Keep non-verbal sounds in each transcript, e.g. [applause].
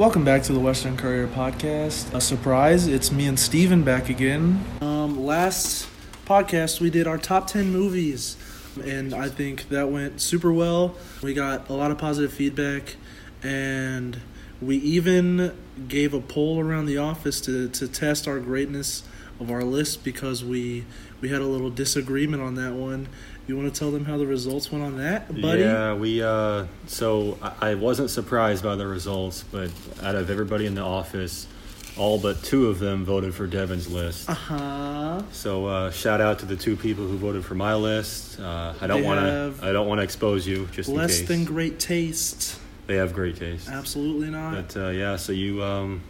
Welcome back to the Western Courier podcast. A surprise, it's me and Steven back again. Um, last podcast, we did our top 10 movies, and I think that went super well. We got a lot of positive feedback, and we even gave a poll around the office to, to test our greatness of our list because we we had a little disagreement on that one. You want to tell them how the results went on that, buddy? Yeah, we. Uh, so I, wasn't surprised by the results, but out of everybody in the office, all but two of them voted for Devin's list. Uh huh. So uh, shout out to the two people who voted for my list. Uh, I don't want to. I don't want to expose you. Just Less than great taste. they have great taste. Absolutely not. But uh, yeah, so you um,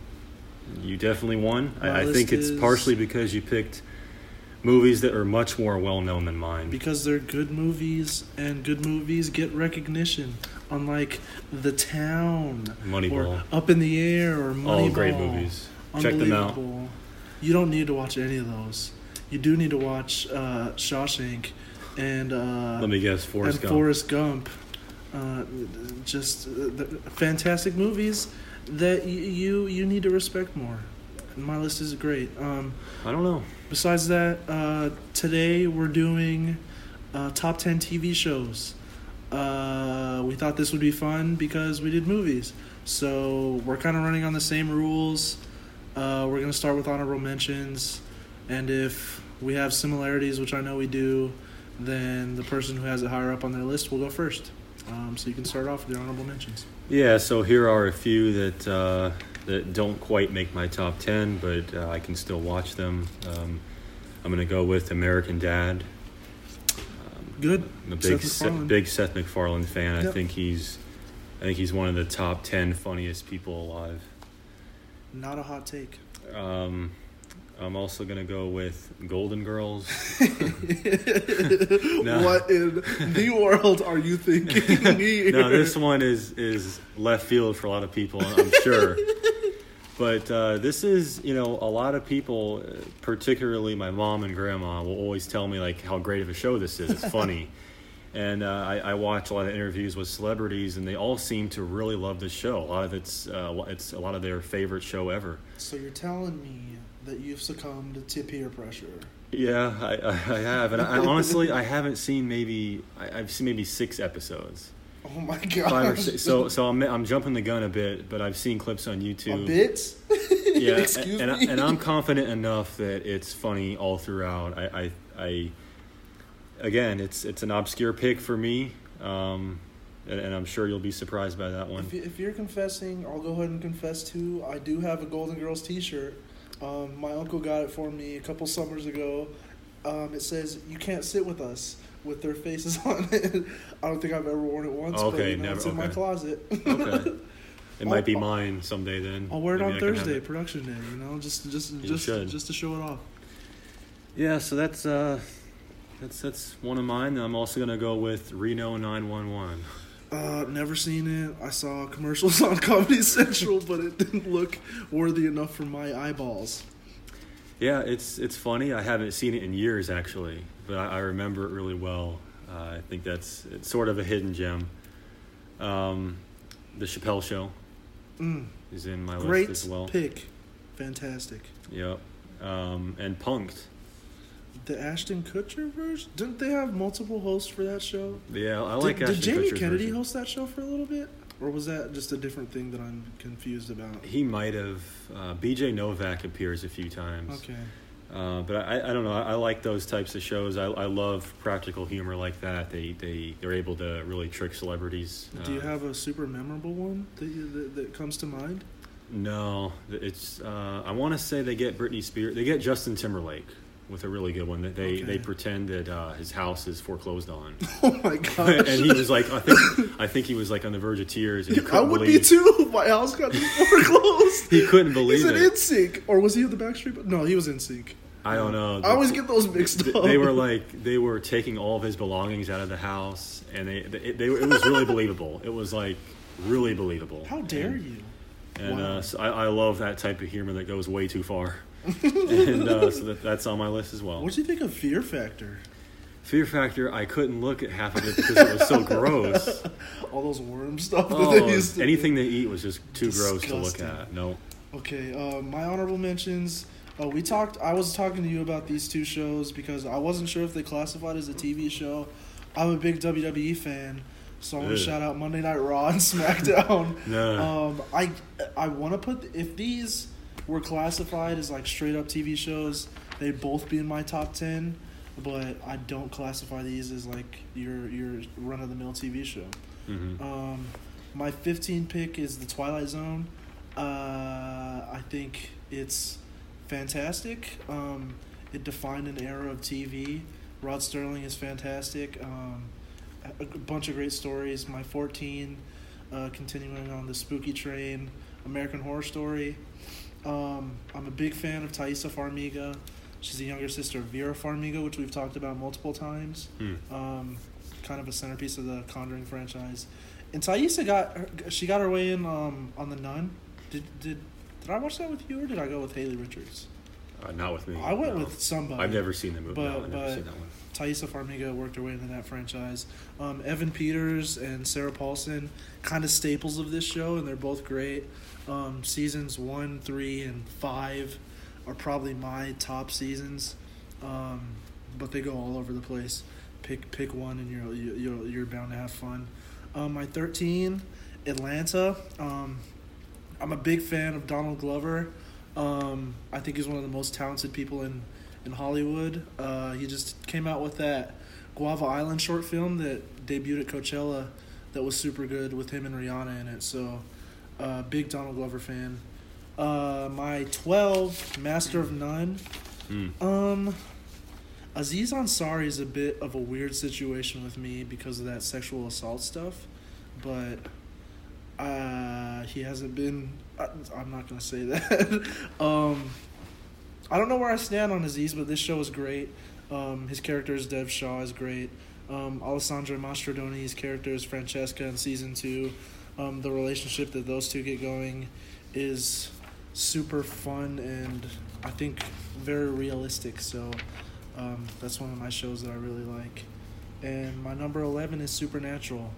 you definitely won. I, I think it's partially because you picked movies that are much more well known than mine. because they're good movies and good movies get recognition unlike the town Moneyball. or up in the air or Moneyball. All great movies. Check them out. You don't need to watch any of those you do need to watch uh, Shawshank and uh, Let me guess, Forrest and Gump. Forrest Gump uh, just uh, fantastic movies that y- you you need to respect more my list is great um, I don't know. Besides that, uh, today we're doing uh, top 10 TV shows. Uh, we thought this would be fun because we did movies. So we're kind of running on the same rules. Uh, we're going to start with honorable mentions. And if we have similarities, which I know we do, then the person who has it higher up on their list will go first. Um, so you can start off with your honorable mentions. Yeah, so here are a few that uh, that don't quite make my top ten, but uh, I can still watch them. Um, I'm gonna go with American Dad. Um, Good. I'm a big Seth MacFarlane. big Seth MacFarlane fan. I think he's I think he's one of the top ten funniest people alive. Not a hot take. Um, I'm also gonna go with Golden Girls. [laughs] No. What in the world are you thinking [laughs] here? no, this one is is left field for a lot of people, I'm sure. [laughs] but uh, this is, you know, a lot of people, uh, particularly my mom and grandma, will always tell me like how great of a show this is. It's funny, and uh, I, I watch a lot of interviews with celebrities, and they all seem to really love this show. A lot of it's uh, it's a lot of their favorite show ever. So you're telling me that you've succumbed to peer pressure? Yeah, I, I I have, and I, honestly, I haven't seen maybe I, I've seen maybe six episodes. Oh my god! Five or six. So, so I'm, I'm jumping the gun a bit, but I've seen clips on YouTube. a bit. [laughs] Yeah, Excuse and, and I'm confident enough that it's funny all throughout. I, I, I again, it's it's an obscure pick for me, um, and, and I'm sure you'll be surprised by that one. If, you, if you're confessing, I'll go ahead and confess too. I do have a Golden Girls T-shirt. Um, my uncle got it for me a couple summers ago. Um, it says "You can't sit with us" with their faces [laughs] on it. I don't think I've ever worn it once. but, Okay, you know, never- It's in my closet. Okay, [laughs] it might be I'll- mine someday. Then I'll wear it Maybe on I Thursday, it. production day. You know, just just You just should. just to show it off. Yeah, so that's uh, that's that's one of mine. I'm also gonna go with Reno 911. Uh, never seen it. I saw commercials [laughs] on Comedy Central, but it didn't look worthy enough for my eyeballs. Yeah, it's it's funny. I haven't seen it in years actually, but I, I remember it really well. Uh, I think that's it's sort of a hidden gem. Um, the Chappelle Show Mm, is in my great list as well. pick, fantastic. Yep. Um, and Punked. The Ashton Kutcher version? Didn't they have multiple hosts for that show? Yeah, I like did, did Jamie Kutcher's Kennedy version. host that show for a little bit, or was that just a different thing that I'm confused about? He might have. Uh, B.J. Novak appears a few times. Okay. Uh, but I, I don't know. I, I like those types of shows. I, I love practical humor like that. They they they're able to really trick celebrities. Do you Uh, have a super memorable one that, you, that, that comes to mind? No, it's. Uh, I want to say they get Britney Spears. They get Justin Timberlake with a really good one. That they Okay. they pretend that uh, his house is foreclosed on, [laughs] Oh my [laughs] god! and he was like, I think I think he was like on the verge of tears. And I would believe, be too. My house got [laughs] foreclosed. He couldn't believe He's it. NSYNC, or was he in the Backstreet? No, he was in sync. I don't know. I always get those mixed up. They were like they were taking all of his belongings out of the house, and they they, they it was really believable. It was like really believable. How dare And- you? And Wow. uh, so I, I love that type of humor that goes way too far. [laughs] and uh, so that, that's on my list as well. What do you think of Fear Factor? Fear Factor, I couldn't look at half of it because it was so gross. [laughs] All those worm stuff that Oh, they used to anything they eat was just too gross to look at. No. Okay, uh, my honorable mentions. Uh, we talked. I was talking to you about these two shows because I wasn't sure if they classified as a TV show. I'm a big WWE fan, so I want to shout out Monday Night Raw and [laughs] SmackDown. No. Um, I I want to put if these were classified as like straight up TV shows, they'd both be in my top ten. But I don't classify these as like your your run of the mill TV show. hmm Um, my 15 pick is The Twilight Zone. Uh, I think it's fantastic. Um, it defined an era of TV. Rod Serling is fantastic. Um, a, a bunch of great stories. My 14, uh, continuing on the spooky train, American Horror Story. Um, I'm a big fan of Taissa Farmiga. She's the younger sister of Vera Farmiga, which we've talked about multiple times Hmm. um, kind of a centerpiece of the Conjuring franchise. And Taissa got her, she got her way in um, on the Nun. Did did did I watch that with you or did I go with Haley Richards? Uh, not with me. I went no. with somebody. I've never seen the movie. But- no, I've never seen that one. Taissa Farmiga worked her way into that franchise. Um, Evan Peters and Sarah Paulson, kind of staples of this show, and they're both great. Um, seasons one, three, and five are probably my top seasons, um, but they go all over the place. Pick pick one, and you're you- you're you're bound to have fun. Um, my thirteen, Atlanta. Um, I'm a big fan of Donald Glover. Um, I think he's one of the most talented people in in Hollywood. Uh, he just came out with that Guava Island short film that debuted at Coachella that was super good with him and Rihanna in it. So, uh, big Donald Glover fan. Uh, my 12, Master of None. Hmm. Um, Aziz Ansari is a bit of a weird situation with me because of that sexual assault stuff, but uh, he hasn't been. I, I'm not gonna say that. [laughs] um, I don't know where I stand on Aziz, but this show is great. Um, his character is Dev Shah is great. Um, Alessandra Mastronardi's character is Francesca in season two. Um, the relationship that those two get going is super fun and I think very realistic. So um, that's one of my shows that I really like. And my number 11 is Supernatural.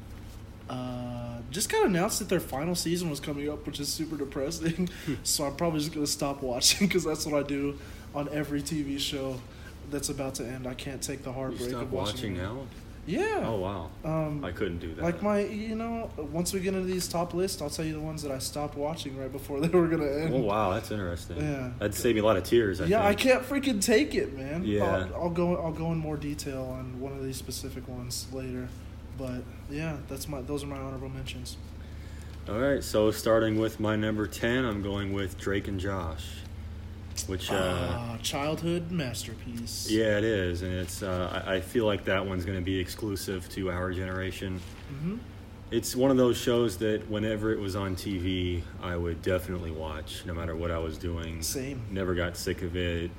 Uh, just got announced that their final season was coming up, which is super depressing. [laughs] so I'm probably just going to stop watching because that's what I do on every TV show that's about to end. I can't take the heartbreak stop of watching it. now? Yeah. Oh wow. Um, I couldn't do that. like my, you know, once we get into these top lists, I'll tell you the ones that I stopped watching right before they [laughs] were gonna end. Oh wow, that's interesting. Yeah. That'd save me a lot of tears. I yeah, I can't freaking take it, man. Yeah. I'll, I'll go. I'll go in more detail on one of these specific ones later, but yeah, that's my. Those are my honorable mentions. All right, so starting with my number ten, I'm going with Drake and Josh, which uh, Ah, childhood masterpiece. yeah, it is, and it's. Uh, I, I feel like that one's going to be exclusive to our generation. hmm It's one of those shows that whenever it was on TV, I would definitely watch, no matter what I was doing. Same. Never got sick of it.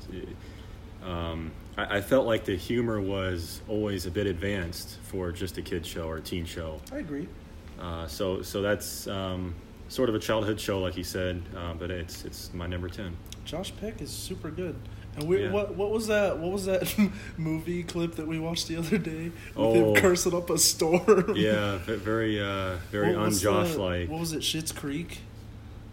Um, I, I felt like the humor was always a bit advanced for just a kid show or a teen show. I agree. Uh, so, so that's um, sort of a childhood show, like you said, uh, but it's it's my number ten. Josh Peck is super good. And we, Yeah. what what was that? What was that [laughs] movie clip that we watched the other day with Oh. him cursing up a storm? [laughs] Yeah, very uh, very un Josh like. What was it? Schitt's Creek.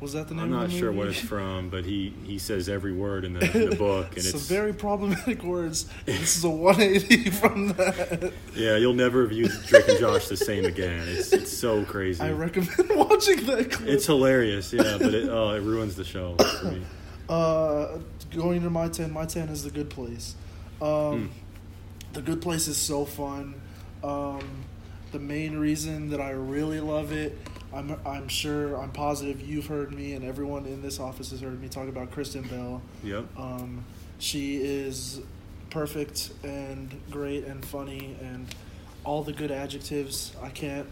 Was that the name? I'm not sure what it's from, but he, he says every word in the, in the [laughs] book, and Some it's very problematic words. This is a 180 from that. yeah, you'll never view Drake and Josh the same again. It's it's so crazy. I recommend watching that clip. It's hilarious, yeah, but it oh, it ruins the show for me. Uh, going to my 10, my 10 is The Good Place. Um, Hmm. The Good Place is so fun. Um, the main reason that I really love it, I'm, I'm sure, I'm positive you've heard me and everyone in this office has heard me talk about Kristen Bell. Yep. Um, she is perfect and great and funny and all the good adjectives. I can't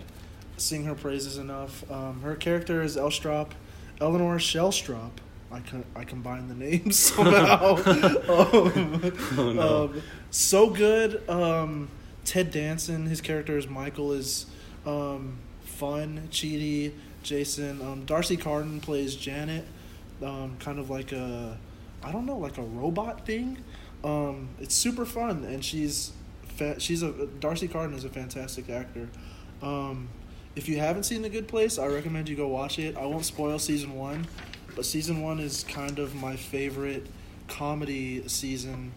sing her praises enough. Um, her character is Elstrop, Eleanor Shellstrop. I con- I combine the names [laughs] somehow. [laughs] um, Oh, no. um, so good. Um, Ted Danson, his character is Michael, is um, fun, cheaty. Jason, um, D'Arcy Carden plays Janet, um, kind of like a, I don't know, like a robot thing. Um, it's super fun, and she's fa- she's a D'Arcy Carden is a fantastic actor. Um, if you haven't seen The Good Place, I recommend you go watch it. I won't spoil season one, but season one is kind of my favorite comedy season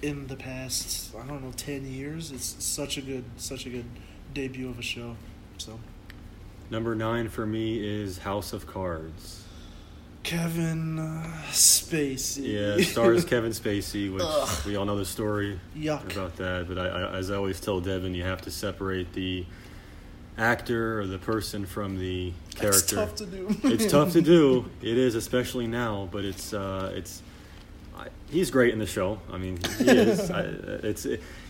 in the past. I don't know ten years. It's such a good, such a good debut of a show. So Number nine for me is House of Cards. Kevin uh, Spacey. Yeah, stars [laughs] Kevin Spacey, which Ugh. we all know the story Yuck. about that. But I, I, as I always tell Devin, you have to separate the actor or the person from the character. It's tough to do. [laughs] it's tough to do. [laughs] It is, especially now. But it's uh, it's I, he's great in the show. I mean, he [laughs] is. I, it's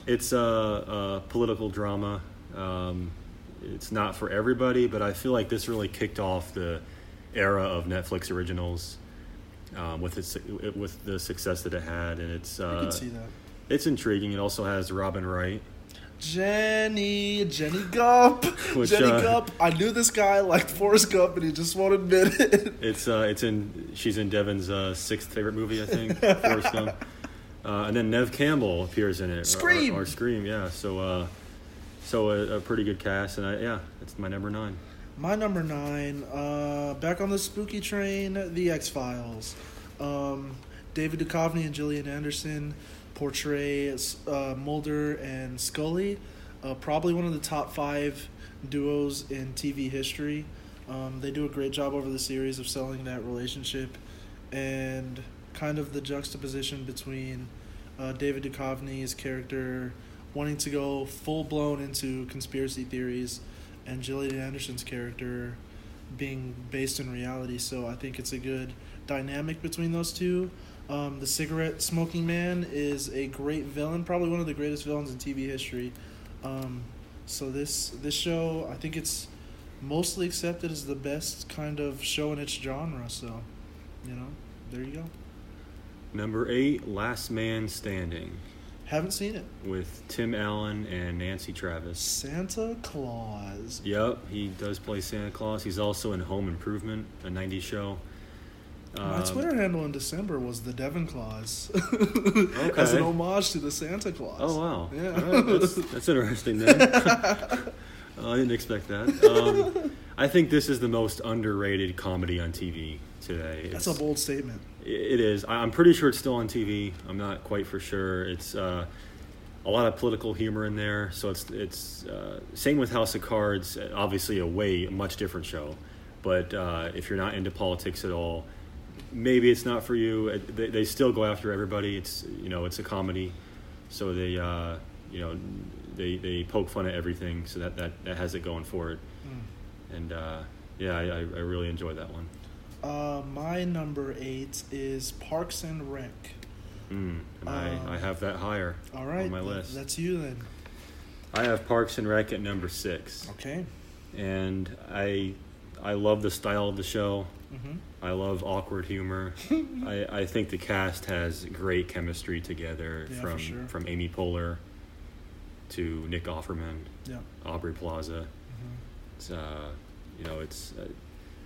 it's a, a political drama. Um, it's not for everybody, but I feel like this really kicked off the era of Netflix originals um, with its with the success that it had, and it's I uh, can see that. it's intriguing. It also has Robin Wright. Jenny, Jenny Gump, [laughs] Which, Jenny uh, Gump. I knew this guy liked Forrest Gump, and he just won't admit it. [laughs] It's uh, it's in she's in Devin's uh, sixth favorite movie, I think, [laughs] Forrest Gump. Uh, and then Neve Campbell appears in it. or- Scream! or, or Scream, yeah. So uh, so a, a pretty good cast, and I, yeah, it's my number nine. My number nine, uh, back on the spooky train, The X Files. Um, David Duchovny and Gillian Anderson portray uh, Mulder and Scully. Uh, probably one of the top five duos in TV history. Um, they do a great job over the series of selling that relationship and kind of the juxtaposition between uh, David Duchovny's character wanting to go full blown into conspiracy theories and Gillian Anderson's character being based in reality. So I think it's a good dynamic between those two. Um, the cigarette smoking man is a great villain, probably one of the greatest villains in TV history. Um, so this this show, I think it's mostly accepted as the best kind of show in its genre. So, you know, there you go. Number eight, Last Man Standing, Haven't seen it. with Tim Allen and Nancy Travis. Santa Claus. Yep, he does play Santa Claus. He's also in Home Improvement, a '90s show. My Um, Twitter handle in December was the Devon Claus, [laughs] as an homage to the Santa Claus. Oh wow! Yeah. Right, that's, [laughs] that's interesting. Then [laughs] Oh, I didn't expect that. Um, I think this is the most underrated comedy on TV today. That's a bold statement. It is. I'm pretty sure it's still on TV. I'm not quite for sure. It's uh, a lot of political humor in there. So it's it's uh, same with House of Cards. Obviously, a way a much different show. But uh, if you're not into politics at all, maybe it's not for you. They, they still go after everybody. It's you know it's a comedy, so they uh, you know they they poke fun at everything. So that that, that has it going for it. Mm. And uh, yeah, I, I really enjoy that one. Uh, my number eight is Parks and Rec. Mm, and I, I have that higher All right, on my list. That's you then. I have Parks and Rec at number six, Okay. and I I love the style of the show. Mm-hmm. I love awkward humor. [laughs] I, I think the cast has great chemistry together Yeah, from sure. from Amy Poehler to Nick Offerman, Yeah. Aubrey Plaza. hmm It's uh, you know it's uh,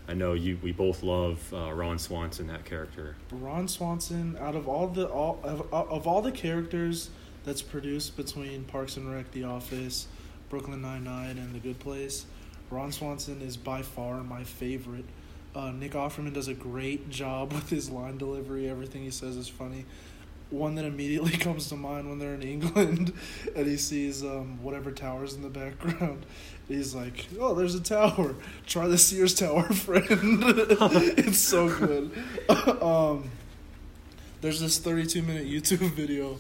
I know you we both love uh, Ron Swanson that character. Ron Swanson, out of all the all of, of all the characters that's produced between Parks and Rec, The Office, Brooklyn Nine Nine, and The Good Place, Ron Swanson is by far my favorite. Uh, Nick Offerman does a great job with his line delivery. Everything he says is funny. One that immediately [laughs] comes to mind when they're in England [laughs] and he sees um, whatever towers in the background. [laughs] He's like, "Oh, there's a tower. Try the Sears Tower, friend." it's so good. um, there's this 32 minute YouTube video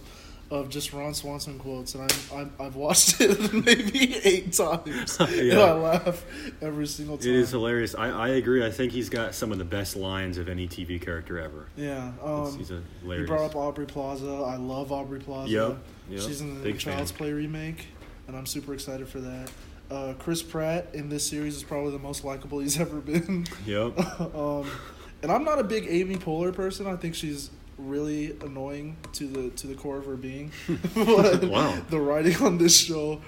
of just Ron Swanson quotes, and I'm, I'm I've watched [laughs] it maybe eight times, [laughs] and I laugh every single time. It is hilarious. I, I agree. I think he's got some of the best lines of any TV character ever. Yeah. Um, he's a you brought up Aubrey Plaza. I love Aubrey Plaza. Yep, yep, She's in the big Child's fan. Play remake, and I'm super excited for that. Uh, Chris Pratt in this series is probably the most likable he's [laughs] ever been. Yep. um, and I'm not a big Amy Poehler person. I think she's really annoying to the to the core of her being. [laughs] [laughs] but Wow. The writing on this show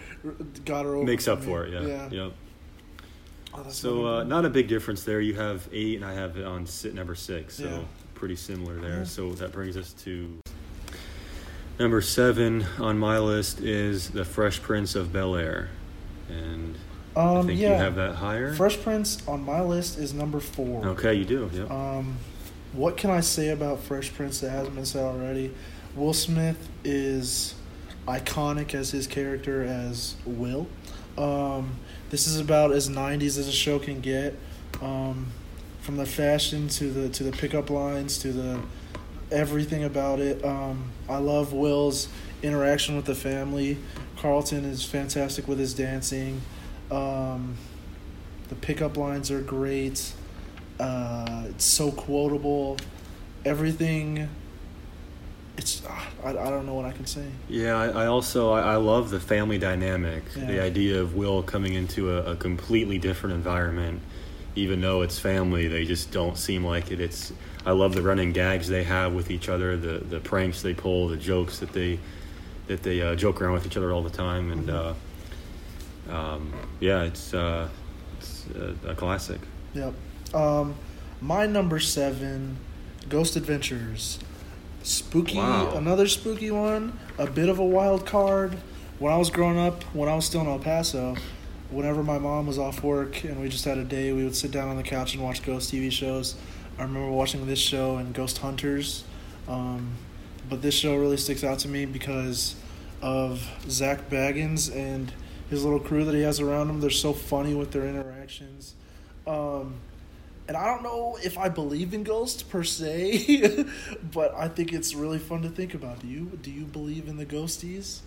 got her over. Makes up me. for it. Yeah. Yeah. Yep. Oh, So uh, not a big difference there. You have eight, and I have it on sit number six. So Yeah. pretty similar there. Yeah. So that brings us to Number seven on my list is The Fresh Prince of Bel Air, and I Um, think yeah. you have that higher. Fresh Prince on my list is number four. Okay, you do. Yep. Um, what can I say about Fresh Prince that hasn't been said already? Will Smith is iconic as his character as Will. Um, this is about as '90s as a show can get. Um, from the fashion to the to the pickup lines to the everything about it. Um, I love Will's interaction with the family. Carlton is fantastic with his dancing. Um, the pickup lines are great. Uh, it's so quotable. Everything. It's ah, I, I don't know what I can say. Yeah, I, I also I, I love the family dynamic. The idea of Will coming into a, a completely different environment, even though it's family, they just don't seem like it. It's I love the running gags they have with each other, the the pranks they pull, the jokes that they that they uh, joke around with each other all the time, and uh, um, yeah, it's uh, it's a, a classic. Yep. Um, my number seven, Ghost Adventures. Spooky, Wow. another spooky one. A bit of a wild card. When I was growing up, when I was still in El Paso, whenever my mom was off work and we just had a day, we would sit down on the couch and watch ghost TV shows. I remember watching this show and Ghost Hunters. Um, but this show really sticks out to me because of Zak Bagans and his little crew that he has around him. They're so funny with their interactions. Um, and I don't know if I believe in ghosts per se, [laughs] but I think it's really fun to think about. Do you do you believe in the ghosties?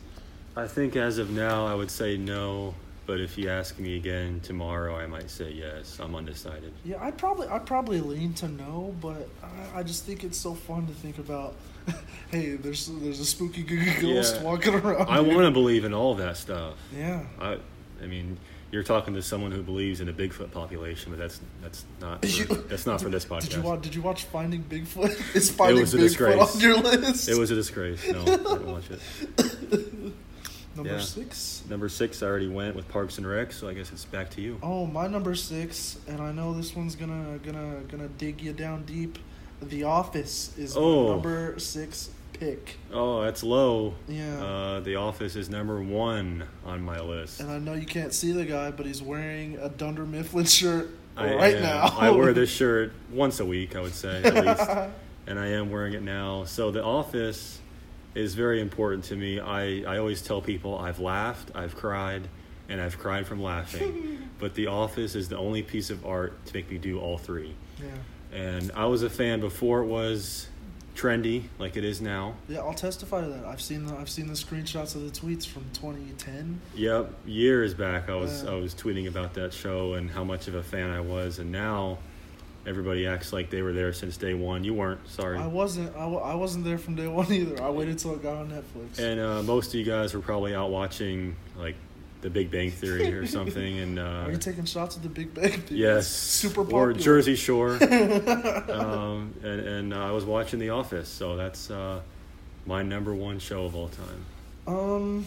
I think as of now, I would say no. But if you ask me again tomorrow, I might say yes. I'm undecided. Yeah, I probably I probably lean to no, but I, I just think it's so fun to think about. [laughs] hey, there's there's a spooky ghost Yeah. walking around. I want to believe in all that stuff. Yeah. I, I mean, you're talking to someone who believes in a Bigfoot population, but that's that's not for, that's not for this podcast. Did you watch? Did you watch Finding Bigfoot? Is Finding was a Bigfoot disgrace. on your list? It was a disgrace. No, I didn't watch it. [laughs] number yeah. six. Number six, I already went with Parks and Rec, so I guess it's back to you. Oh, my number six, and I know this one's gonna gonna gonna dig you down deep. The Office is Oh. number six pick, Oh, that's low. Yeah. Uh, the Office is number one on my list. and I know you can't see the guy, but he's wearing a Dunder Mifflin shirt I, right yeah, now. I wear this [laughs] shirt once a week, I would say, at [laughs] least. and I am wearing it now. So The Office is very important to me. I, I always tell people I've laughed, I've cried, and I've cried from laughing. [laughs] but The Office is the only piece of art to make me do all three. yeah, And I was a fan before it was trendy, like it is now. yeah, I'll testify to that. I've seen the I've seen the screenshots of the tweets from 2010. Yep, years back I was Yeah. I was tweeting about that show and how much of a fan I was, and now everybody acts like they were there since day one. You weren't, sorry. I wasn't I, wasn't there from day one either. I waited till it got on Netflix. And uh, most of you guys were probably out watching like The Big Bang Theory or something, and uh, Are you taking shots at the Big Bang? Theory? yes, super popular. or Jersey Shore, [laughs] um, and, and uh, I was watching The Office, so that's uh, my number one show of all time. Um,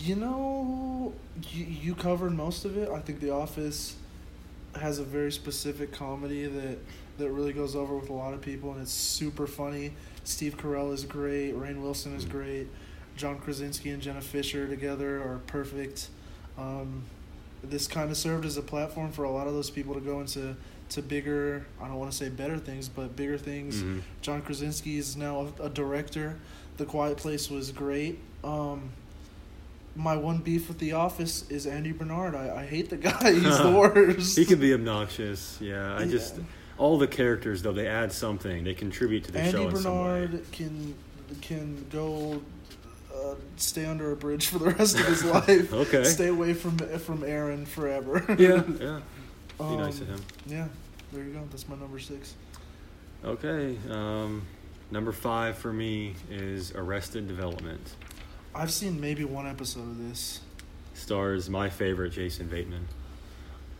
you know, you, you covered most of it. I think The Office has a very specific comedy that that really goes over with a lot of people, and it's super funny. Steve Carell is great. Rainn Wilson is Mm. great. John Krasinski and Jenna Fischer together are perfect. Um, this kind of served as a platform for a lot of those people to go into to bigger. I don't want to say better things, but bigger things. Mhm. John Krasinski is now a, a director. The Quiet Place was great. Um, my one beef with The Office is Andy Bernard. I, I hate the [laughs] guy. He's the [laughs] worst. He can be obnoxious. Yeah, I just all the characters though they add something. They contribute to the show Andy in some way. Bernard can can go uh, stay under a bridge for the rest of his [laughs] life. Okay. Stay away from from Aaron forever. Yeah, yeah. [laughs] Be nice to Um, him. Yeah. There you go. That's my number six. Okay. Um, number five for me is Arrested Development. I've seen maybe one episode of this. Stars my favorite Jason Bateman.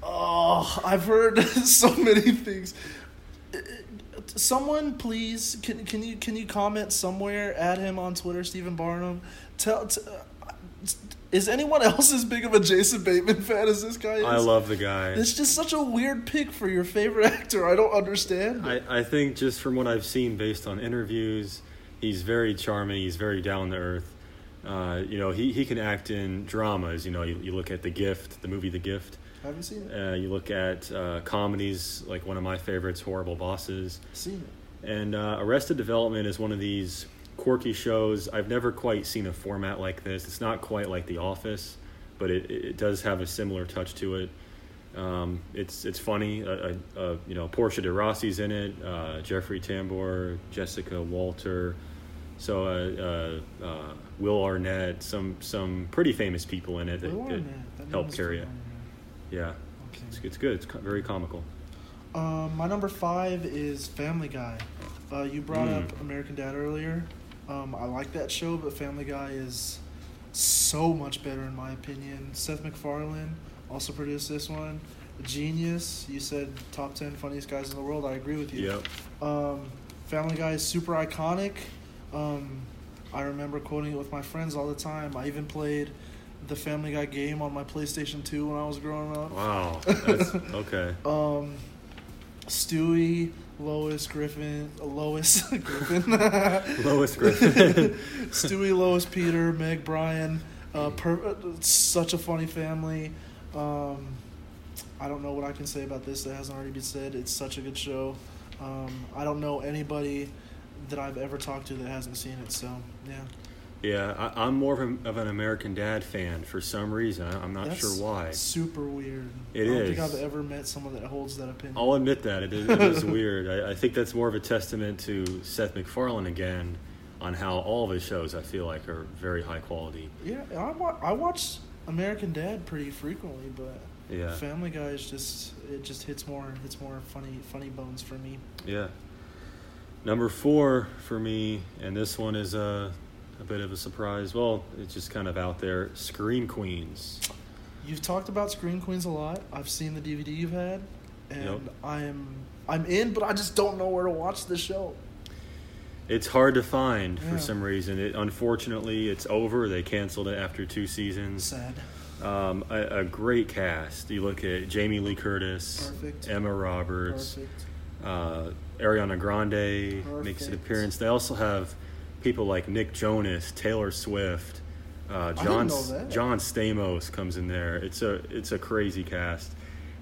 Oh, I've heard [laughs] so many things. Someone, please, can can you can you comment somewhere? at him on Twitter, Stephen Barnum. Tell, t- uh, is anyone [laughs] else as big of a Jason Bateman fan as this guy is? I love the guy. It's just such a weird pick for your favorite [laughs] actor. I don't understand. I, I think just from what I've seen based on interviews, He's very charming. He's very down to earth. Uh, you know, he, he can act in dramas. You know, you, you look at The Gift, the movie The Gift. Have you seen it? Uh, you look at uh, comedies like one of my favorites, Horrible Bosses. Seen it. And uh, Arrested Development is one of these quirky shows. I've never quite seen a format like this. It's not quite like The Office, but it, it does have a similar touch to it. Um, it's it's funny. Uh, uh, you know, Portia de Rossi's in it. Uh, Jeffrey Tambor, Jessica Walter. So uh, uh, uh, Will Arnett, some some pretty famous people in it that, that Arnett, that name help carry it. Yeah, Okay. it's, it's good. It's very comical. Um, my number five is Family Guy. Uh, you brought Mm. up American Dad earlier. Um, I like that show, but Family Guy is so much better in my opinion. Seth MacFarlane also produced this one. Genius. You said top ten funniest guys in the world. I agree with you. Yep. Um, Family Guy is super iconic. Um, I remember quoting it with my friends all the time. I even played the Family Guy game on my PlayStation 2 when I was growing up. Wow. [laughs] That's okay. Um, Stewie, Lois Griffin, Lois [laughs] Griffin, [laughs] Lois Griffin. Stewie, Lois, Peter, Meg, Brian. Uh, per- uh, such a funny family. Um, I don't know what I can say about this that hasn't already been said. It's such a good show. Um, I don't know anybody that I've ever talked to that hasn't seen it. So yeah, Yeah, I, I'm more of, a, of an American Dad fan for some reason. I, I'm not That's sure why. Super weird. It I don't is. think I've ever met someone that holds that opinion. I'll admit that it is, it is [laughs] weird. I, I think that's more of a testament to Seth MacFarlane again on how all of his shows I feel like are very high quality. Yeah, I, wa- I watch American Dad pretty frequently, but Yeah, Family Guy is just it just hits more hits more funny funny bones for me. yeah. Number four for me, and this one is a, a bit of a surprise. Well, it's just kind of out there. Scream Queens. You've talked about Scream Queens a lot. I've seen the DVD you've had, and Yep. I am I'm in, but I just don't know where to watch the show. It's hard to find Yeah. for some reason. It, unfortunately, it's over. They canceled it after two seasons. Sad. Um, a, a great cast. You look at Jamie Lee Curtis, Perfect. Emma Roberts, Perfect. uh, Ariana Grande makes an appearance. They also have people like Nick Jonas, Taylor Swift, uh, John. John Stamos comes in there. It's a it's a crazy cast,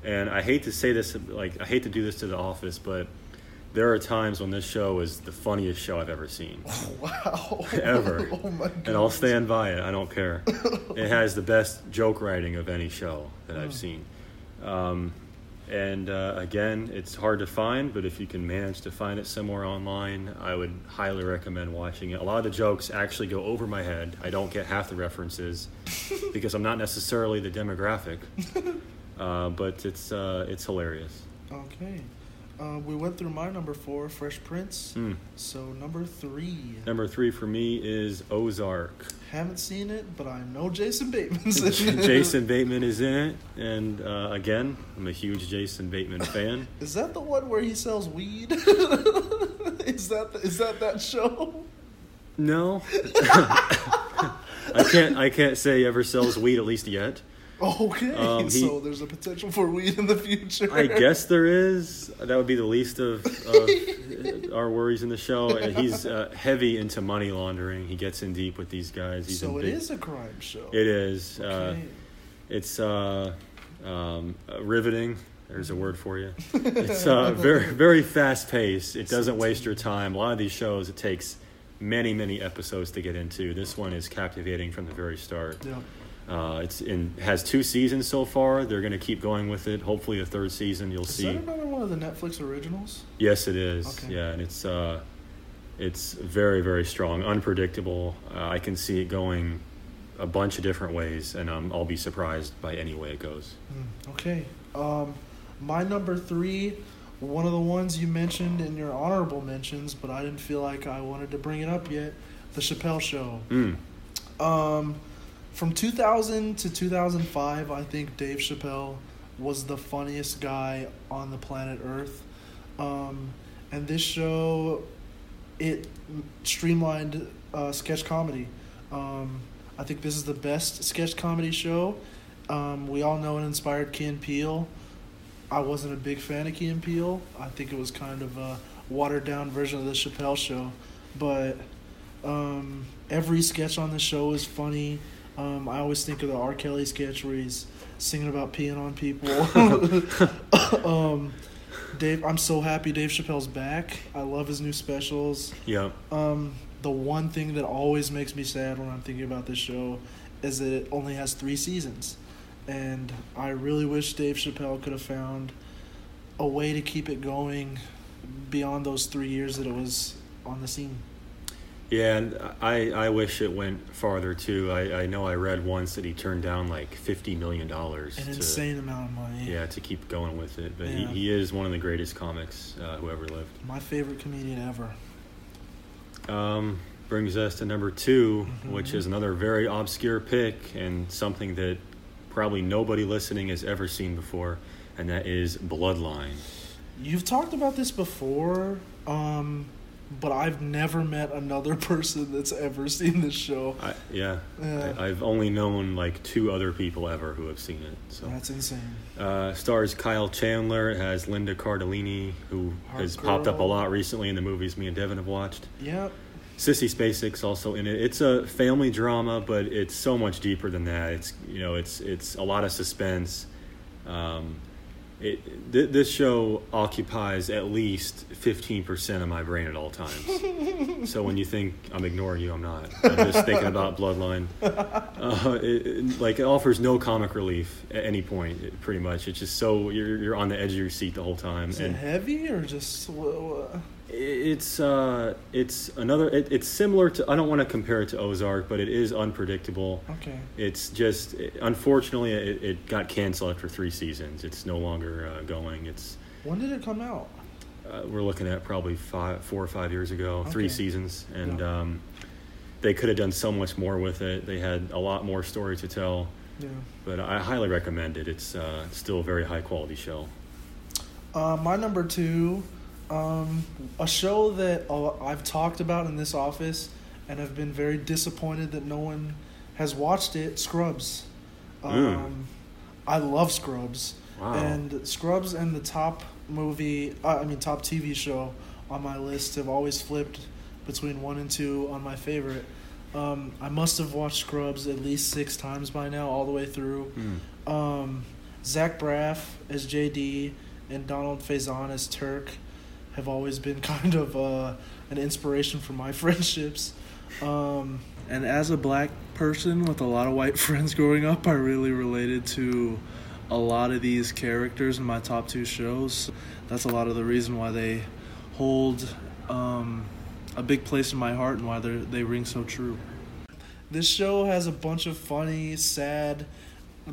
and I hate to say this, like I hate to do this to The Office, but there are times when this show is the funniest show I've ever seen. [laughs] Wow. Ever. [laughs] oh my. And I'll stand by it. I don't care. [laughs] it has the best joke writing of any show that I've Mm. seen. Um, and uh, again, it's hard to find, but if you can manage to find it somewhere online, I would highly recommend watching it. A lot of the jokes actually go over my head. I don't get half the references [laughs] because I'm not necessarily the demographic. Uh, but it's uh, it's hilarious. Okay. Uh, we went through my number four, Fresh Prince. Mm. So number three. Number three for me is Ozark. Haven't seen it, but I know Jason Bateman's in [laughs] it. Jason Bateman is in it, and uh, again, I'm a huge Jason Bateman fan. [laughs] Is that the one where he sells weed? [laughs] is that the, is that that show? No, I can't. I can't say he ever sells weed at least yet. Okay, Um, he- so there's a potential for weed in the future. I guess there is. That would be the least of, of [laughs] our worries in the show. And he's uh, heavy into money laundering. He gets in deep with these guys. He's So it big- is a crime show. It is. Uh, it's uh, um, uh, riveting. There's a word for you. [laughs] It's uh, very very fast paced. It doesn't waste your time. A lot of these shows it takes many many episodes to get into. This one is captivating from the very start. Yeah. Uh, it's in has two seasons so far. They're going to keep going with it. Hopefully, a third season you'll Is see. that another one of the Netflix originals? Yes, it is. Okay. Yeah, and it's uh, it's very very strong, unpredictable. Uh, I can see it going a bunch of different ways, and um, I'll be surprised by any way it goes. Hmm, Okay. Um, my number three, one of the ones you mentioned in your honorable mentions, but I didn't feel like I wanted to bring it up yet. The Chappelle Show. Mm. Um, from 2000 to 2005, I think Dave Chappelle was the funniest guy on the planet Earth. Um, and this show, it streamlined uh, sketch comedy. Um, I think this is the best sketch comedy show. Um, we all know it inspired Key and Peele. I wasn't a big fan of Key and Peele. I think it was kind of a watered down version of the Chappelle show. But Um, every sketch on the show is funny. Um, I always think of the R. Kelly sketch where he's singing about peeing on people. [laughs] [laughs] um, Dave, I'm so happy Dave Chappelle's back. I love his new specials. Yep. Um, the one thing that always makes me sad when I'm thinking about this show is that it only has three seasons, and I really wish Dave Chappelle could have found a way to keep it going beyond those three years that it was on the scene. Yeah, and I, I wish it went farther too. I, I know I read once that he turned down like fifty million dollars. An to, insane amount of money. Yeah, to keep going with it. But Yeah. he, he is one of the greatest comics uh, who ever lived. My favorite comedian ever. Um, brings us to number 2 Mhm. which is another very obscure pick and something that probably nobody listening has ever seen before, and that is Bloodline. You've talked about this before, um, but I've never met another [laughs] person that's ever seen this show. I, yeah, Yeah. I, I've only known like two other people ever who have seen it. So. That's insane. Uh, stars Kyle Chandler, it has Linda Cardellini, who Our has popped up a lot recently in the movies me and Devin have watched. Yep. Sissy Spacek's also in it. It's a family drama, but it's so much deeper than that. It's you know, it's it's a lot of suspense. Um, it th- this show occupies at least fifteen percent of my brain at all times. so when you think I'm ignoring you, I'm not. I'm just thinking about Bloodline. Uh, it, it- like it offers no comic relief at any point. Pretty much, it's just so you're you're on the edge of your seat the whole time. Is it heavy or just what? It's uh, it's another. It, it's similar to. I don't want to compare it to Ozark, but it is unpredictable. Okay. It's just unfortunately it, it got canceled after three seasons. It's no longer uh, going. It's When did it come out? uh, we're looking at probably five, four or five years ago, three seasons, and Yeah. um, they could have done so much more with it. They had a lot more story to tell, Yeah. but I highly recommend it. It's uh, still a very high quality show. Uh, my number two, um, a show that uh, I've talked about in this office and I've been very disappointed that no one has watched it. Scrubs. Um, I love Scrubs. Wow. And Scrubs and the top movie, uh, I mean top TV show on my list have always flipped between one and two on my favorite. Um, I must have watched Scrubs at least six times by now, all the way through. Hmm. Um, Zach Braff as JD and Donald Faison as Turk have always been [laughs] kind of uh, an inspiration for my [laughs] friendships. Um, and as a black person with a lot of white [laughs] friends growing up, I really related to a lot of these characters in my top two shows. That's a lot of the reason why they hold um, a big place in my heart and why they they ring so true. This show has a bunch of funny, sad,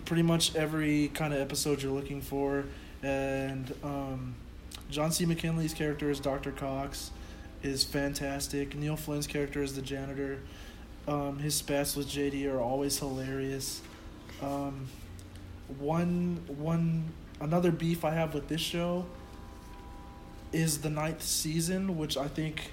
pretty much every kind of episode you're looking for. And um, John C. McGinley's character as Dr. Cox is fantastic. Neil Flynn's character as the janitor. Um, his spats with JD are always hilarious. Um, one one another beef I have with this show is the ninth season, which I think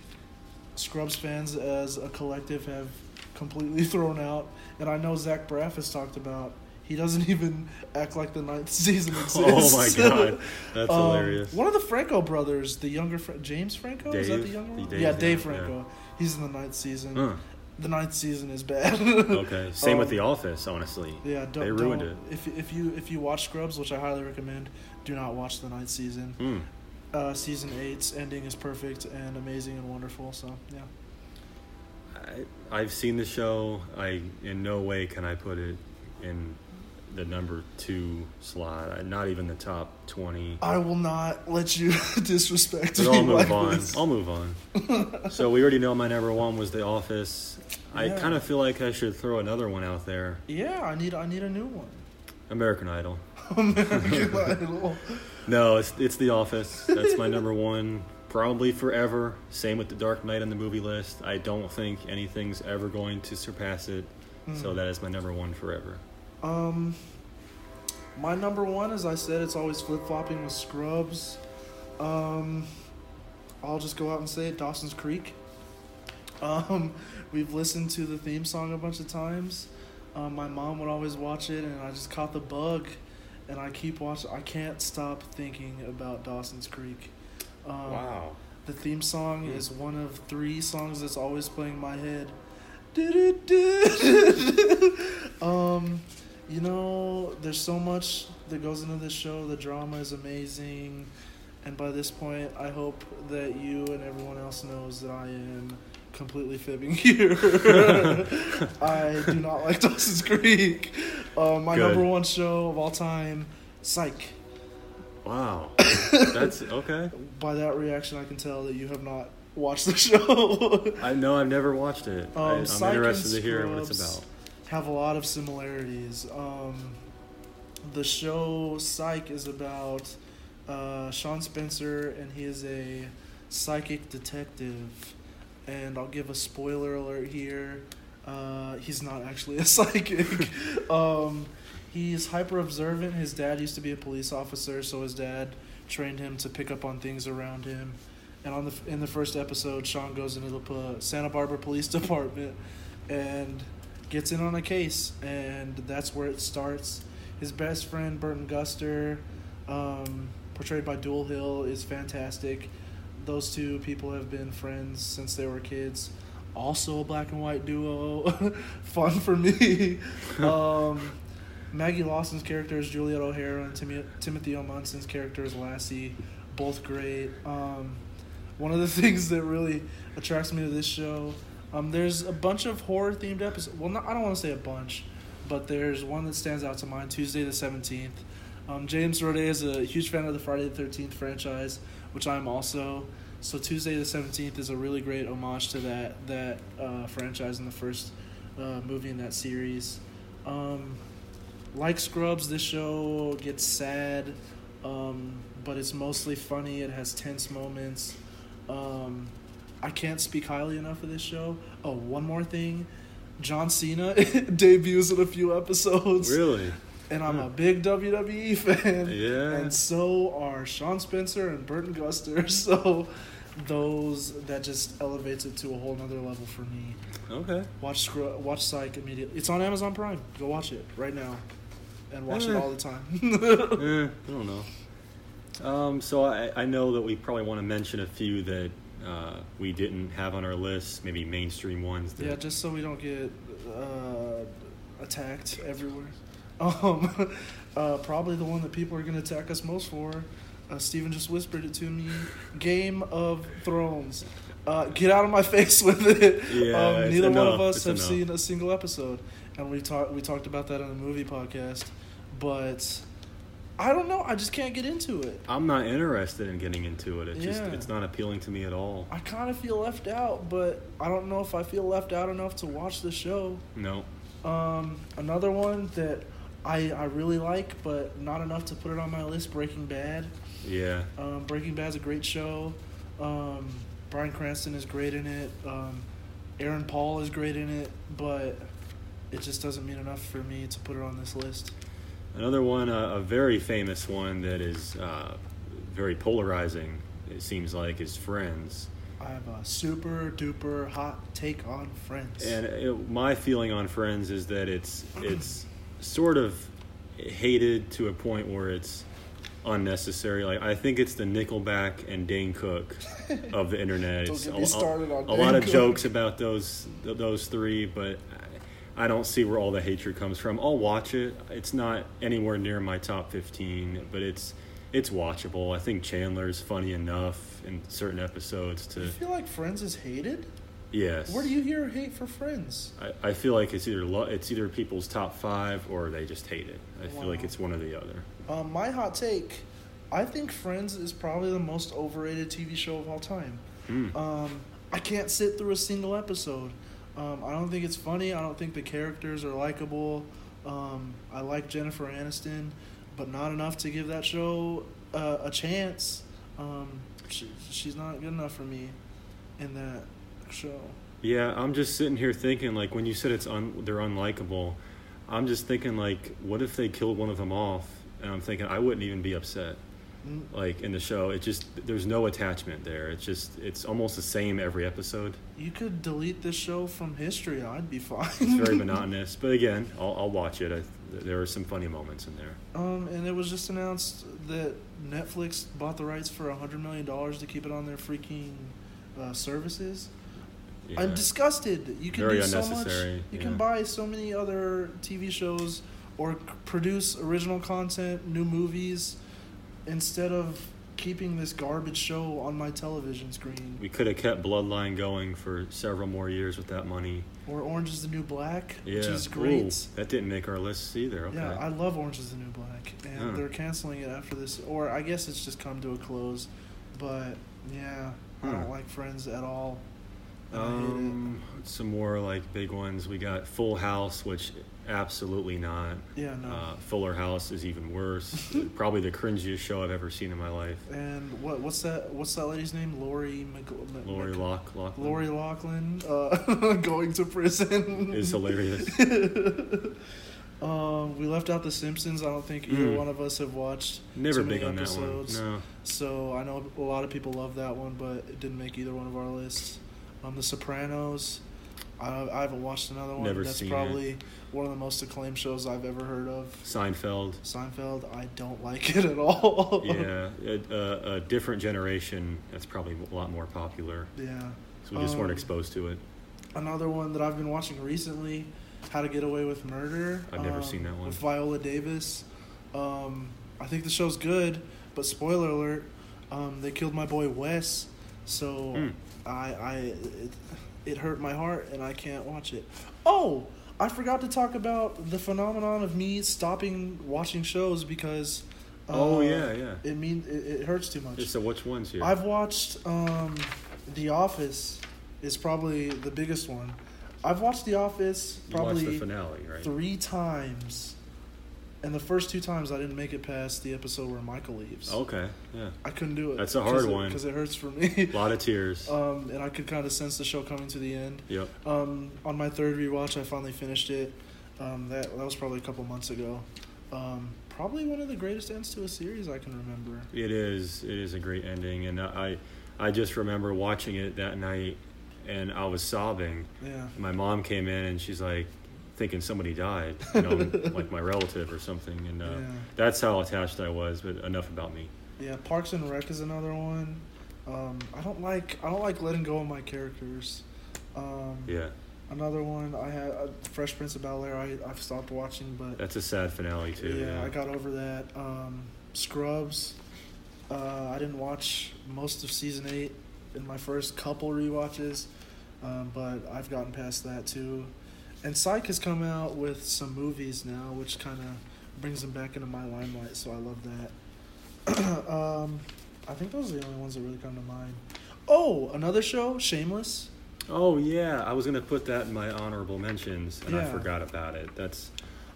Scrubs fans as a collective have completely [laughs] thrown out. And I know Zach Braff has talked about he doesn't [laughs] even act like the ninth [laughs] season exists. Oh my god, that's Um, hilarious. One of the Franco brothers, the younger Fra- James Franco, is that the younger one? Dave, yeah, yeah, Dave yeah. Franco. He's in the ninth season. Huh. The ninth season is bad. [laughs] Okay. Same with Um, The Office, honestly. Yeah, don't, They ruined it. If if you if you watch Scrubs, which I highly recommend, do not watch the ninth season. Hmm. Uh, season eight's ending is perfect and amazing and wonderful. So yeah, I, I've seen the show. I in no way can I put it in the number two slot. Not even the top twenty. I will not let you [laughs] disrespect But me I'll move like on. this. I'll move on. so we already know my number one was The Office. Yeah. I kind of feel like I should throw another one out there. Yeah, I need I need a new one. American Idol. [laughs] American Idol. No, it's it's The Office. That's my number one, probably forever. Same with The Dark Knight on the movie list. I don't think anything's ever going to surpass it. So Mm. that is my number one forever. Um, my number one, as I said, it's always flip flopping with Scrubs. Um, I'll just go out and say it. Dawson's Creek. Um, we've listened to the theme song a bunch of times. Um, my mom would always watch it, and I just caught the bug, and I keep watching. I can't stop thinking about Dawson's Creek. Um, Wow. The theme song is one of three songs that's always playing in my head. [laughs] um, you know, there's so much that goes into this show. The drama is amazing. And by this point, I hope that you and everyone else knows that I am completely fibbing [laughs] here. [laughs] I do not like Dawson's Creek. Um, my Good. number one show of all time, Psych. Wow. [laughs] That's okay. By that reaction, I can tell that you have not watched the show. I know I've never watched it. I, Um, I'm interested to hear what it's about. Have a lot of similarities. Um, the show Psych is about uh, Sean Spencer, and he is a psychic detective. And I'll give a spoiler alert here. Uh, he's not actually [laughs] a psychic. [laughs] um, he's hyper observant. His dad used to be a police officer, so his dad trained him to pick up on things around him. And on the in the first episode, Sean goes into the Santa Barbara Police [laughs] Department and gets in on a case, and that's where it starts. His best friend Burton Guster, um, portrayed by Dulé Hill, is fantastic. Those two people have been friends since they were kids. Also a black and white duo, [laughs] fun for me. [laughs] um, Maggie Lawson's character is Juliet O'Hara, and Tim- Timothy Omundson's character is Lassie. Both great. Um, one of the [laughs] things that really attracts me to this show, um, there's a bunch of horror themed episodes. Well, not, I don't want to say a bunch, but there's one that stands out to mind. Tuesday the seventeenth. Um, James Roday is a huge fan of the Friday the Thirteenth franchise, which I'm also. So Tuesday the seventeenth is a really great homage to that that uh, franchise in the first uh, movie in that series. Um, like Scrubs, this show gets sad, um, but it's mostly funny. It has tense moments. Um, I can't speak highly enough of this show. Oh, one more thing. John Cena [laughs] debuts in a few episodes. Really? And I'm a Hmm. big WWE [laughs] fan. Yeah. And so are Sean Spencer and Burton Guster. [laughs] So those that just elevates it to a whole nother level for me. Okay. Watch Scru- watch Psych immediately. It's on Amazon Prime. Go watch it right now, and watch it Eh. all the time. eh, I don't know. Um, so I, I know that we probably want to mention a few that uh, we didn't have on our list, maybe mainstream ones. That, yeah, just so we don't get uh, attacked everywhere. [laughs] Um, [laughs] uh, probably the one that people are gonna attack us most for. Uh, Steven just whispered it to me. Game of Thrones. Uh, get out of my [laughs] face with it. Yeah, um, neither one of us It's have enough. seen a single episode, and we talked we talked about that on the movie podcast. But I don't know. I just can't get into it. I'm not interested in getting into it. It's just Yeah. it's not appealing to me at all. I kind of feel left out, but I don't know if I feel left out enough to watch the show. No. Um, another one that I I really like, but not enough to put it on my list. Breaking Bad. Yeah. Um, Breaking Bad's a great show. Um, Bryan Cranston is great in it. Um, Aaron Paul is great in it, but it just doesn't mean enough for me to put it on this list. Another one, uh, a very famous one that is uh, very polarizing. It seems like is Friends. I have a super duper hot take on Friends. And it, my feeling on Friends is that it's it's sort of hated to a point where it's unnecessary. Like I think it's the Nickelback and Dane Cook of the [laughs] internet. Don't get a, me started on a Dane lot of Cook. jokes about those those three, but I don't see where all the hatred comes from. I'll watch it. It's not anywhere near my top fifteen, but it's it's watchable. I think Chandler's funny enough in certain episodes Do you to feel like Friends is hated? yes. Where do you hear hate for Friends? I, I feel like it's either lo- it's either people's top five or they just hate it. I feel like it's one or the other. Um, my hot take, I think Friends is probably the most overrated TV show of all time. Hmm. Um, I can't sit through a single episode. Um, I don't think it's funny. I don't think the characters are likable. Um, I like Jennifer Aniston, but not enough to give that show uh, a chance. Um, she, she's not good enough for me in that show. Yeah, I'm just sitting here thinking like when you said it's un- they're unlikable, I'm just thinking like what if they killed one of them off? And I'm thinking I wouldn't even be upset. Like in the show, it just there's no attachment there. It's just it's almost the same every episode. You could delete this show from history. I'd be fine. It's very [laughs] monotonous. But again, I'll, I'll watch it. I, there are some funny moments in there. Um, and it was just announced that Netflix bought the rights for a hundred million dollars to keep it on their freaking uh, services. Yeah. I'm disgusted. You can Very do so much. You yeah. can buy so many other TV shows or produce original content, new movies, instead of keeping this garbage show on my television screen. We could have kept Bloodline going for several more years with that money. Or Orange is the New Black, Yeah. which is great. Ooh, that didn't make our lists either. Okay. Yeah, I love Orange is the New Black, and Huh. they're canceling it after this, or I guess it's just come to a close. But yeah, I Hmm. don't like Friends at all. I um, some more like big ones. We got Full House, which absolutely not. Yeah, no. Uh, Fuller House is even worse. [laughs] Probably the cringiest show I've ever seen in my life. and what what's that? What's that lady's name? Lori Mc, Lori Mc- Lock Lock Lori Loughlin uh, [laughs] going to prison is hilarious. [laughs] um, we left out The Simpsons. I don't think either Mm. one of us have watched. Never big on that episodes. one. No. So I know a lot of people love that one, but it didn't make either one of our lists. Um, The Sopranos. I, I haven't watched another one. Never That's seen it. probably one of the most acclaimed shows I've ever heard of. Seinfeld. Seinfeld. I don't like [laughs] it at all. yeah, a, a, a different generation. That's probably a lot more popular. yeah. So we just weren't Um, exposed to it. Another one that I've been watching recently, How to Get Away with Murder. I've never um, seen that one. With Viola Davis. Um, I think the show's good, but spoiler alert, um, they killed my boy Wes. So Hmm. I, I it, it hurt my heart and I can't watch it. Oh, I forgot to talk about the phenomenon of me stopping watching shows because. Oh, uh, yeah, yeah. It mean it, it hurts too much. So which ones here? I've watched um, The Office is probably the biggest one. I've watched The Office you watched the probably finale, right? three times, and the first two times I didn't make it past the episode where Michael leaves. Okay, yeah. I couldn't do it. That's a hard one. because it hurts for me. A [laughs] lot of tears. um, and I could kind of sense the show coming to the end. yep. Um, on my third rewatch, I finally finished it. Um, that that was probably a couple months ago. Um, probably one of the greatest ends to a series I can remember. It is. It is a great ending, and I, I just remember watching it that night, and I was sobbing. Yeah. My mom came in and she's like, thinking somebody died, [laughs] you know, like my relative or something, and uh, Yeah. that's how attached I was. But enough about me. Yeah, Parks and Rec is another one. Um, I don't like I don't like letting go of my characters. Um, Yeah, Another one I had uh, Fresh Prince of Bel Air. I I've stopped watching, but that's a sad finale too. yeah, Yeah, I got over that. Um, Scrubs. Uh, I didn't watch most of season eight in my first couple rewatches, um, but I've gotten past that too. And Psych has come out with some movies now, which kind of brings them back into my limelight. So I love that. [clears throat] um, I think those are the only ones that really come to mind. Oh, another show, Shameless. Oh yeah, I was gonna put that in my honorable mentions, and I forgot about it. That's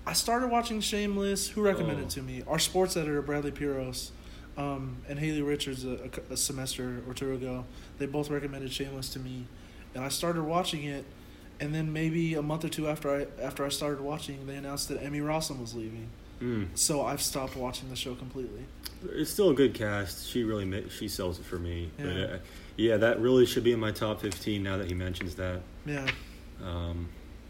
I started watching Shameless. Who recommended Oh. it to me? Our sports editor, Bradley Piros, um, and Haley Richards a, a- a semester or two ago. They both recommended Shameless to me, and I started watching it. And then maybe a month or two after I after I started watching, they announced that Emmy Rossum was leaving. mm, So I've stopped watching the show completely. it's still a good cast. She really ma- she sells it for me. But Yeah. uh, yeah, that really should be in my top fifteen now that he mentions that. Yeah. Um,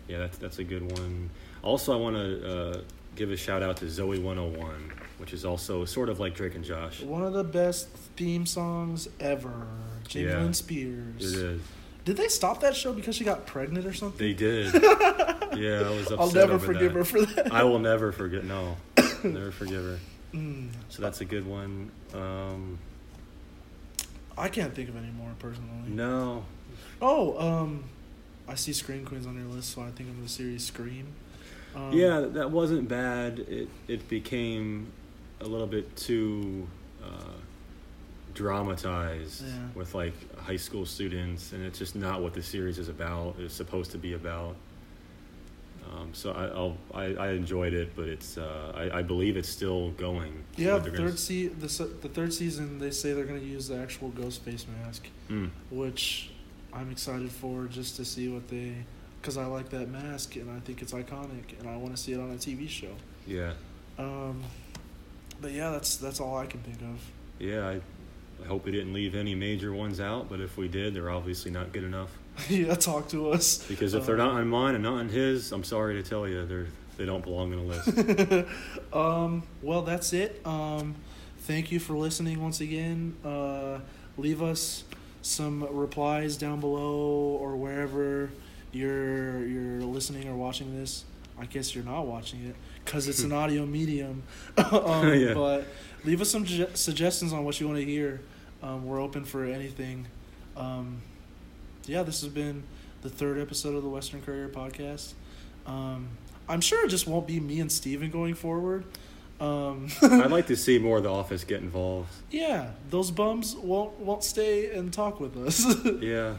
yeah, that's that's a good one. Also, I want to uh, give a shout out to Zoey 101, which is also sort of like Drake and Josh. One of the best theme songs ever. Jamie Yeah. Lynn Spears. It is. Did they stop that show because she got pregnant or something? They did. [laughs] yeah, I was upset. I'll never forgive that. her for that. I will never [laughs] forget. No, [coughs] never forgive her. Mm. So that's a good one. Um, I can't think of any more personally. no, Oh, um, I see Scream Queens on your list, so I think of the series Scream. Um, yeah, that wasn't bad. It it became a little bit too uh, dramatized Yeah. with like high school students, and it's just not what the series is about. It's supposed to be about. Um, so I, I'll, I I enjoyed it, but it's uh, I, I believe it's still going. Yeah, gonna third se- the the third season they say they're going to use the actual ghost face mask, Mm, which I'm excited for just to see what they because I like that mask and I think it's iconic and I want to see it on a TV show. yeah, Um, but yeah, that's that's all I can think of. yeah. I, I hope we didn't leave any major ones out, but if we did, they're obviously not good enough. [laughs] yeah, talk to us. Because if they're Um, not on mine and not on his, I'm sorry to tell you, they're they don't belong in a list. [laughs] um, well, that's it. Um, thank you for listening once again. Uh, leave us some replies down below or wherever you're you're listening or watching this. I guess you're not watching it because it's an [laughs] audio medium. um, Yeah. But leave us some ju- suggestions on what you want to hear. Um, we're open for anything. Um, yeah, this has been the third episode of the Western Courier podcast. Um, I'm sure it just won't be me and Steven going forward. Um, [laughs] [laughs] I'd like to see more of the office get involved. yeah, those bums won't won't stay and talk with us. [laughs] Yeah.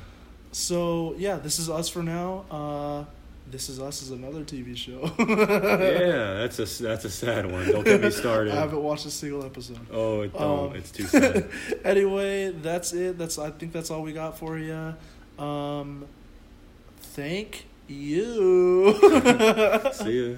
so yeah, this is us for now. Uh, this is us is another TV show. yeah, [laughs] that's a that's a sad one. Don't get me started. I haven't watched a single episode. Oh, it don't. Um, it's too sad. [laughs] anyway, that's it. That's I think that's all we got for you. Um, thank you. [laughs] See ya.